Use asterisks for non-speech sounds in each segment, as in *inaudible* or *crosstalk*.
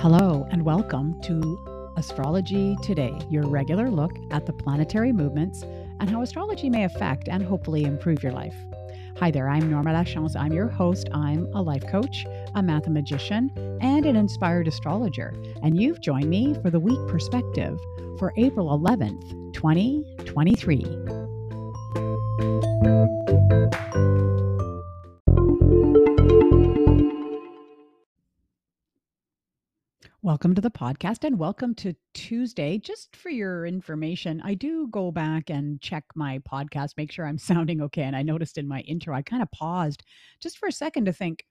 Hello, and welcome to Astrology Today, your regular look at the planetary movements and how astrology may affect and hopefully improve your life. Hi there, I'm Norma Lachance. I'm your host. I'm a life coach, a mathematician, and an inspired astrologer. And you've joined me for the week perspective for April 11th, 2023. Welcome to the podcast and welcome to Tuesday. Just for your information, I do go back and check my podcast, make sure I'm *laughs* sounding okay. And I noticed in my intro, I kind of paused just for a second to think,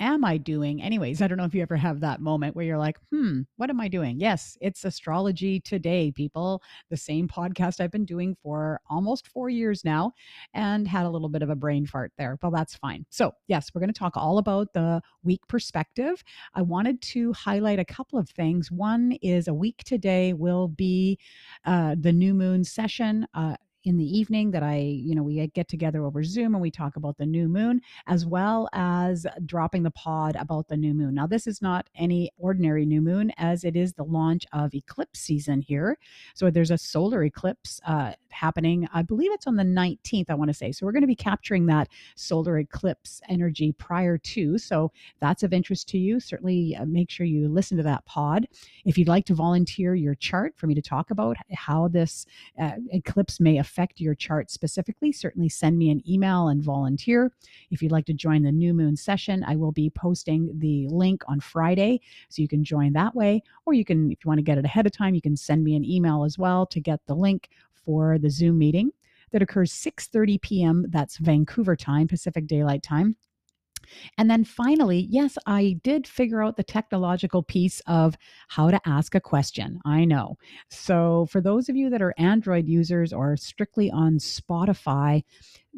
am I doing? Anyways, I don't know if you ever have that moment where you're like, hmm, what am I doing? Yes, it's astrology today, people. The same podcast I've been doing for almost four years now and had a little bit of a brain fart there. Well, that's fine. So, yes, we're going to talk all about the week perspective. I wanted to highlight a couple of things. One is a week today will be uh, the new moon session. Uh, in the evening that I, you know, we get together over Zoom and we talk about the new moon, as well as dropping the pod about the new moon. Now, this is not any ordinary new moon, as it is the launch of eclipse season here. So there's a solar eclipse uh, happening. I believe it's on the 19th, I want to say. So we're going to be capturing that solar eclipse energy prior to. So that's of interest to you. Certainly uh, make sure you listen to that pod. If you'd like to volunteer your chart for me to talk about how this uh, eclipse may affect affect your chart specifically, certainly send me an email and volunteer. If you'd like to join the new moon session, I will be posting the link on Friday so you can join that way. Or you can, if you want to get it ahead of time, you can send me an email as well to get the link for the Zoom meeting that occurs 6:30 p.m. That's Vancouver time, Pacific Daylight Time. And then finally, yes, I did figure out the technological piece of how to ask a question. I know. So, for those of you that are Android users or strictly on Spotify,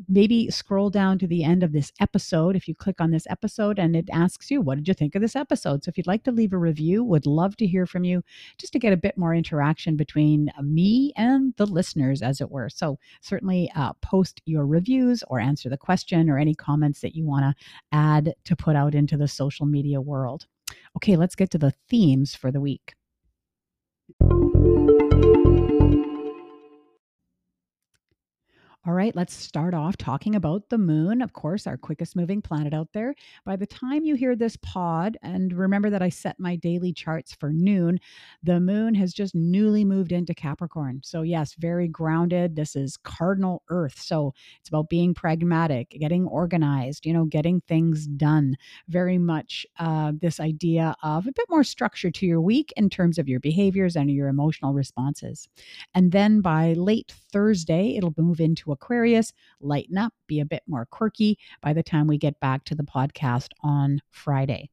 maybe scroll down to the end of this episode if you click on this episode and it asks you what did you think of this episode? So if you'd like to leave a review would love to hear from you just to get a bit more interaction between me and the listeners as it were. So certainly uh, post your reviews or answer the question or any comments that you want to add to put out into the social media world. Okay let's get to the themes for the week All right, let's start off talking about the moon. Of course, our quickest moving planet out there. By the time you hear this pod, and remember that I set my daily charts for noon, the moon has just newly moved into Capricorn. So, yes, very grounded. This is cardinal Earth. So, it's about being pragmatic, getting organized, you know, getting things done. Very much uh, this idea of a bit more structure to your week in terms of your behaviors and your emotional responses. And then by late Thursday, it'll move into Aquarius, lighten up, be a bit more quirky by the time we get back to the podcast on Friday.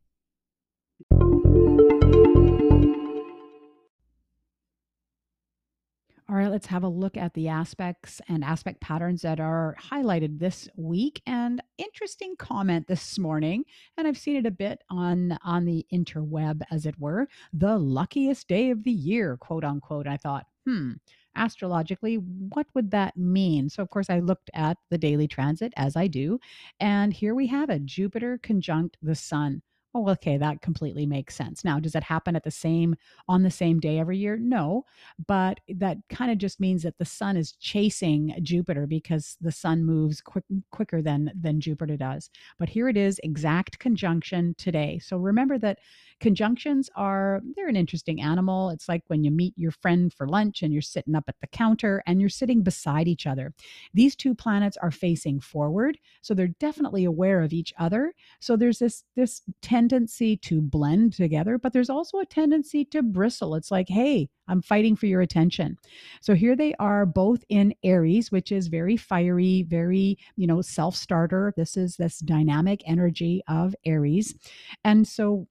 All right, let's have a look at the aspects and aspect patterns that are highlighted this week. And interesting comment this morning, and I've seen it a bit on on the interweb, as it were. The luckiest day of the year, quote unquote. I thought, hmm, astrologically, what would that mean? So, of course, I looked at the daily transit as I do, and here we have it Jupiter conjunct the sun. Oh, okay, that completely makes sense. Now, does it happen at the same on the same day every year? No, but that kind of just means that the sun is chasing Jupiter because the sun moves quick, quicker than than Jupiter does. But here it is, exact conjunction today. So remember that conjunctions are they're an interesting animal. It's like when you meet your friend for lunch and you're sitting up at the counter and you're sitting beside each other. These two planets are facing forward, so they're definitely aware of each other. So there's this this tendency to blend together, but there's also a tendency to bristle. It's like, hey, I'm fighting for your attention. So here they are both in Aries, which is very fiery, very, you know, self-starter. This is this dynamic energy of Aries. And so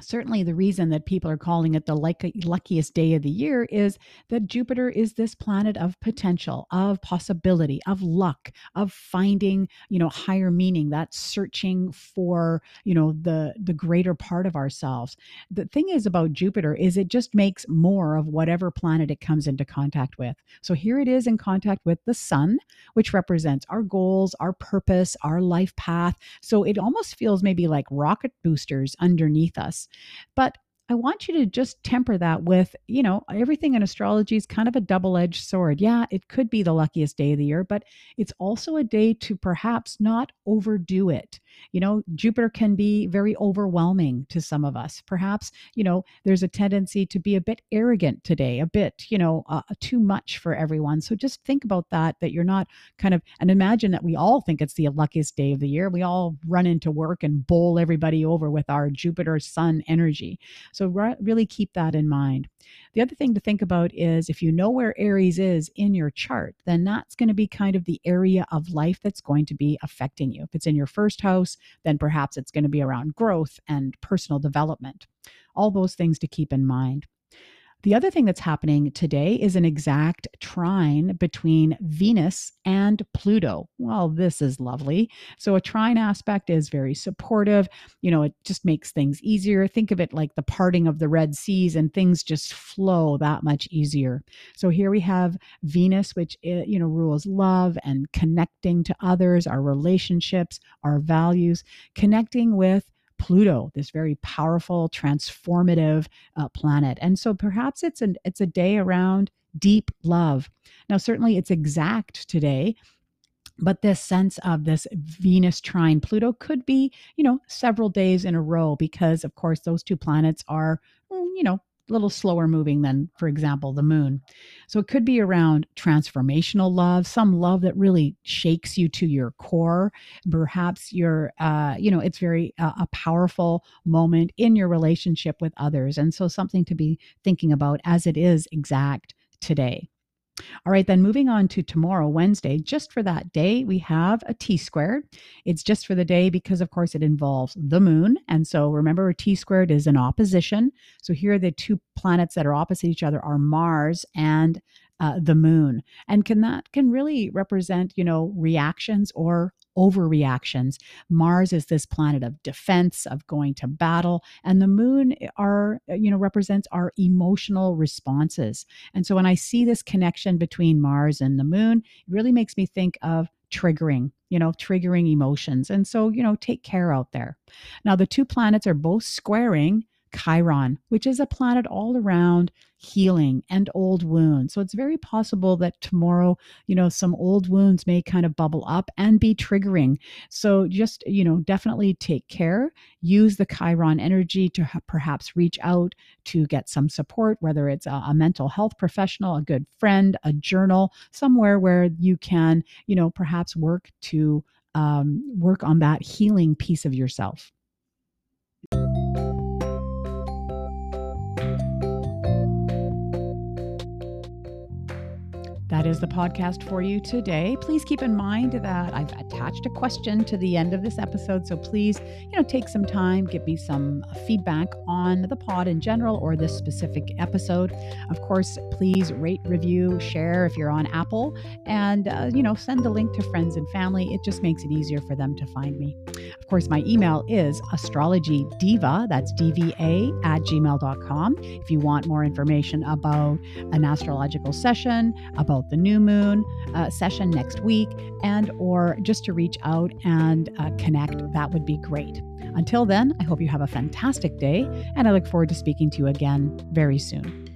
certainly the reason that people are calling it the luckiest day of the year is that Jupiter is this planet of potential, of possibility, of luck, of finding, you know, higher meaning, that searching for, you know, the the greater part of ourselves. The thing is about Jupiter is it just makes more of whatever planet it comes into contact with. So here it is in contact with the sun, which represents our goals, our purpose, our life path. So it almost feels maybe like rocket boosters underneath us but I want you to just temper that with, you know, everything in astrology is kind of a double edged sword. Yeah, it could be the luckiest day of the year, but it's also a day to perhaps not overdo it. You know, Jupiter can be very overwhelming to some of us. Perhaps, you know, there's a tendency to be a bit arrogant today, a bit, you know, uh, too much for everyone. So just think about that, that you're not kind of, and imagine that we all think it's the luckiest day of the year. We all run into work and bowl everybody over with our Jupiter Sun energy. So re- really keep that in mind. The other thing to think about is if you know where Aries is in your chart, then that's going to be kind of the area of life that's going to be affecting you. If it's in your first house, then perhaps it's going to be around growth and personal development. All those things to keep in mind. The other thing that's happening today is an exact trine between Venus and Pluto. Well, this is lovely. So, a trine aspect is very supportive. You know, it just makes things easier. Think of it like the parting of the Red Seas, and things just flow that much easier. So, here we have Venus, which, eh, you know, rules love and connecting to others, our relationships, our values, connecting with Pluto, this very powerful, transformative uh, planet. And so perhaps it's an it's a day around deep love. Now, certainly it's exact today, but this sense of this Venus trine Pluto could be, you know, several days in a row because, of course, those two planets are, mm, you know, little slower moving than, for example, the moon. So it could be around transformational love, some love that really shakes you to your core. Perhaps you're, uh, you know, it's very uh, a powerful moment in your relationship with others. And so something to be thinking about as it is exact today. All right, then moving on to tomorrow, Wednesday, just for that day, we have a T squared. It's just for the day because, of course, it involves the moon. And so remember, a T squared is an opposition. So here are the two planets that are opposite each other are Mars and uh, the moon and can that can really represent you know reactions or overreactions. Mars is this planet of defense, of going to battle, and the moon are you know represents our emotional responses. And so when I see this connection between Mars and the moon, it really makes me think of triggering you know triggering emotions and so you know take care out there now the two planets are both squaring Chiron, which is a planet all around healing and old wounds. So it's very possible that tomorrow, you know, some old wounds may kind of bubble up and be triggering. So just, you know, definitely take care. Use the Chiron energy to perhaps reach out to get some support, whether it's a, a mental health professional, a good friend, a journal, somewhere where you can, you know, perhaps work to um, work on that healing piece of yourself. That is the podcast for you today. Please keep in mind that I've attached a question to the end of this episode. So please, you know, take some time, give me some feedback on the pod in general or this specific episode. Of course, please rate, review, share if you're on Apple, and, uh, you know, send the link to friends and family. It just makes it easier for them to find me. Of course, my email is astrologydiva, that's DVA at gmail.com. If you want more information about an astrological session, about the new moon uh, session next week and or just to reach out and uh, connect, that would be great. Until then, I hope you have a fantastic day and I look forward to speaking to you again very soon.